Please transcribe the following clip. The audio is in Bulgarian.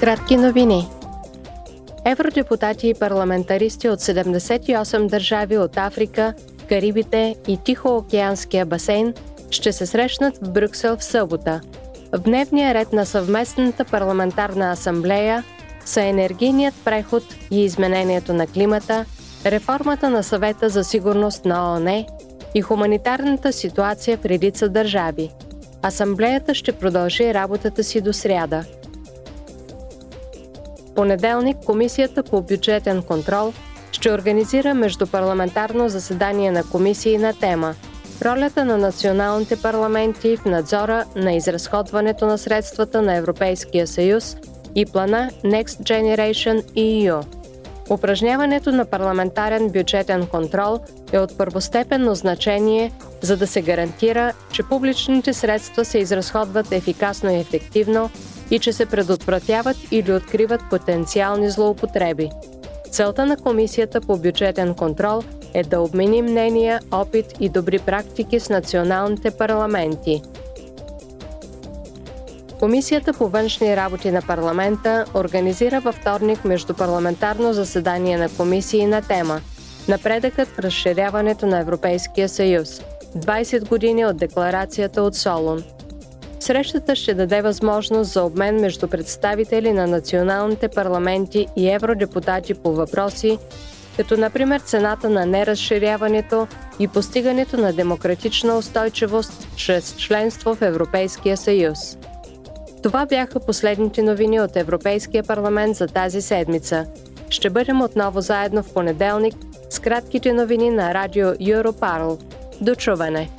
Кратки новини. Евродепутати и парламентаристи от 78 държави от Африка, Карибите и Тихоокеанския басейн ще се срещнат в Брюксел в събота. В дневния ред на съвместната парламентарна асамблея са енергийният преход и изменението на климата, реформата на съвета за сигурност на ООН и хуманитарната ситуация в редица държави. Асамблеята ще продължи работата си до сряда – понеделник Комисията по бюджетен контрол ще организира междупарламентарно заседание на комисии на тема Ролята на националните парламенти в надзора на изразходването на средствата на Европейския съюз и плана Next Generation EU. Упражняването на парламентарен бюджетен контрол е от първостепенно значение, за да се гарантира, че публичните средства се изразходват ефикасно и ефективно и че се предотвратяват или откриват потенциални злоупотреби. Целта на Комисията по бюджетен контрол е да обмени мнения, опит и добри практики с националните парламенти. Комисията по външни работи на парламента организира във вторник междупарламентарно заседание на комисии на тема Напредъкът в разширяването на Европейския съюз. 20 години от декларацията от Солун – Срещата ще даде възможност за обмен между представители на националните парламенти и евродепутати по въпроси, като например цената на неразширяването и постигането на демократична устойчивост чрез членство в Европейския съюз. Това бяха последните новини от Европейския парламент за тази седмица. Ще бъдем отново заедно в понеделник с кратките новини на радио Europarl. До чуване!